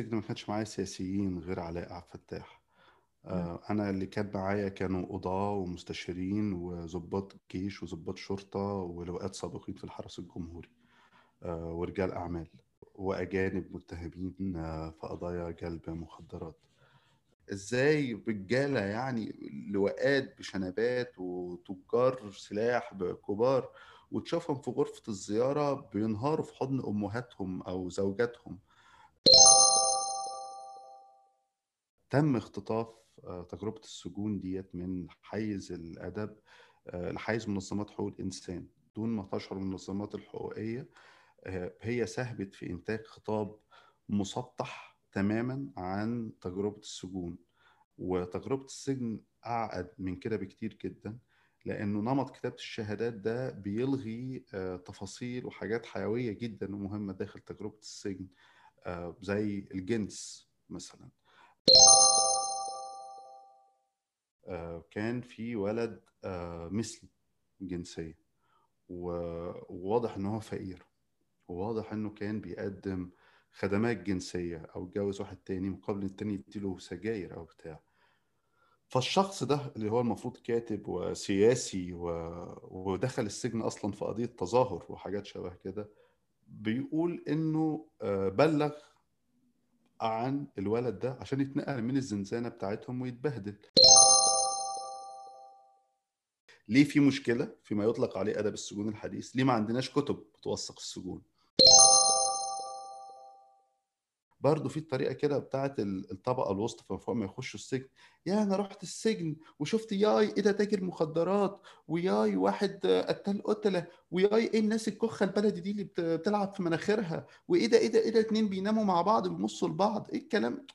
السجن ما كانش معايا سياسيين غير علاء عبد الفتاح. آه، أنا اللي كان معايا كانوا قضاة ومستشارين وضباط جيش وضباط شرطة ولواءات سابقين في الحرس الجمهوري آه، ورجال أعمال وأجانب متهمين آه، في قضايا جلب مخدرات. إزاي رجاله يعني لواءات بشنبات وتجار سلاح كبار وتشوفهم في غرفة الزيارة بينهاروا في حضن أمهاتهم أو زوجاتهم؟ تم اختطاف آه، تجربة السجون ديت من حيز الأدب آه، لحيز منظمات حقوق الإنسان. دون ما تشعر المنظمات الحقوقية آه، هي ساهمت في إنتاج خطاب مسطح تماما عن تجربة السجون. وتجربة السجن أعقد من كده بكتير جدا لأنه نمط كتابة الشهادات ده بيلغي تفاصيل وحاجات حيوية جدا ومهمة داخل تجربة السجن زي الجنس مثلا. كان في ولد آه، مثلي جنسيا وواضح إن هو فقير وواضح إنه كان بيقدم خدمات جنسية أو اتجوز واحد تاني مقابل التاني يديله سجاير أو بتاع. فالشخص ده اللي هو المفروض كاتب وسياسي و... ودخل السجن أصلا في قضية تظاهر وحاجات شبه كده بيقول إنه آه، بلغ عن الولد ده عشان يتنقل من الزنزانة بتاعتهم ويتبهدل. ليه في مشكلة فيما يطلق عليه أدب السجون الحديث؟ ليه ما عندناش كتب بتوثق السجون؟ برضه في الطريقة كده بتاعت الطبقة الوسطى فوق ما يخشوا السجن. يا أنا رحت السجن وشفت ياي إيه ده تاجر مخدرات وياي واحد قتال قتلة وياي إيه الناس الكخة البلدي دي اللي بتلعب في مناخيرها وإيه ده إيه ده إيه ده اتنين بيناموا مع بعض بيبصوا لبعض. إيه الكلام؟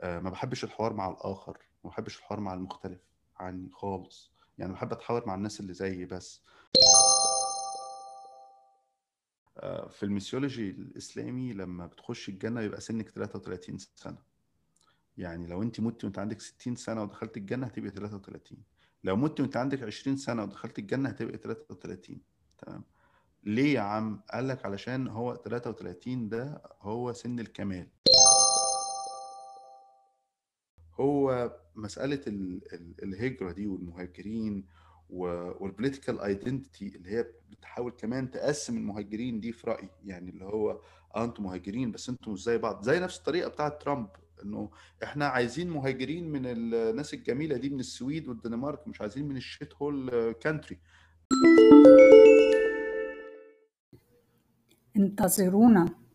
آه ما بحبش الحوار مع الآخر ما بحبش الحوار مع المختلف عني خالص. يعني بحب أتحاور مع الناس اللي زيي بس. في الميسيولوجي الإسلامي لما بتخش الجنة بيبقى سنك 33 سنة. يعني لو أنت مت وأنت عندك 60 سنة ودخلت الجنة هتبقى 33 لو مت وأنت عندك 20 سنة ودخلت الجنة هتبقى 33 تمام؟ ليه يا عم؟ قال لك علشان هو 33 ده هو سن الكمال. هو مسألة الهجرة دي والمهاجرين وال political identity اللي هي بتحاول كمان تقسم المهاجرين دي في رأيي. يعني اللي هو آه أنتم مهاجرين بس أنتم مش زي بعض. زي نفس الطريقة بتاعة ترامب إنه إحنا عايزين مهاجرين من الناس الجميلة دي من السويد والدنمارك مش عايزين من ال shithole country انتظرونا.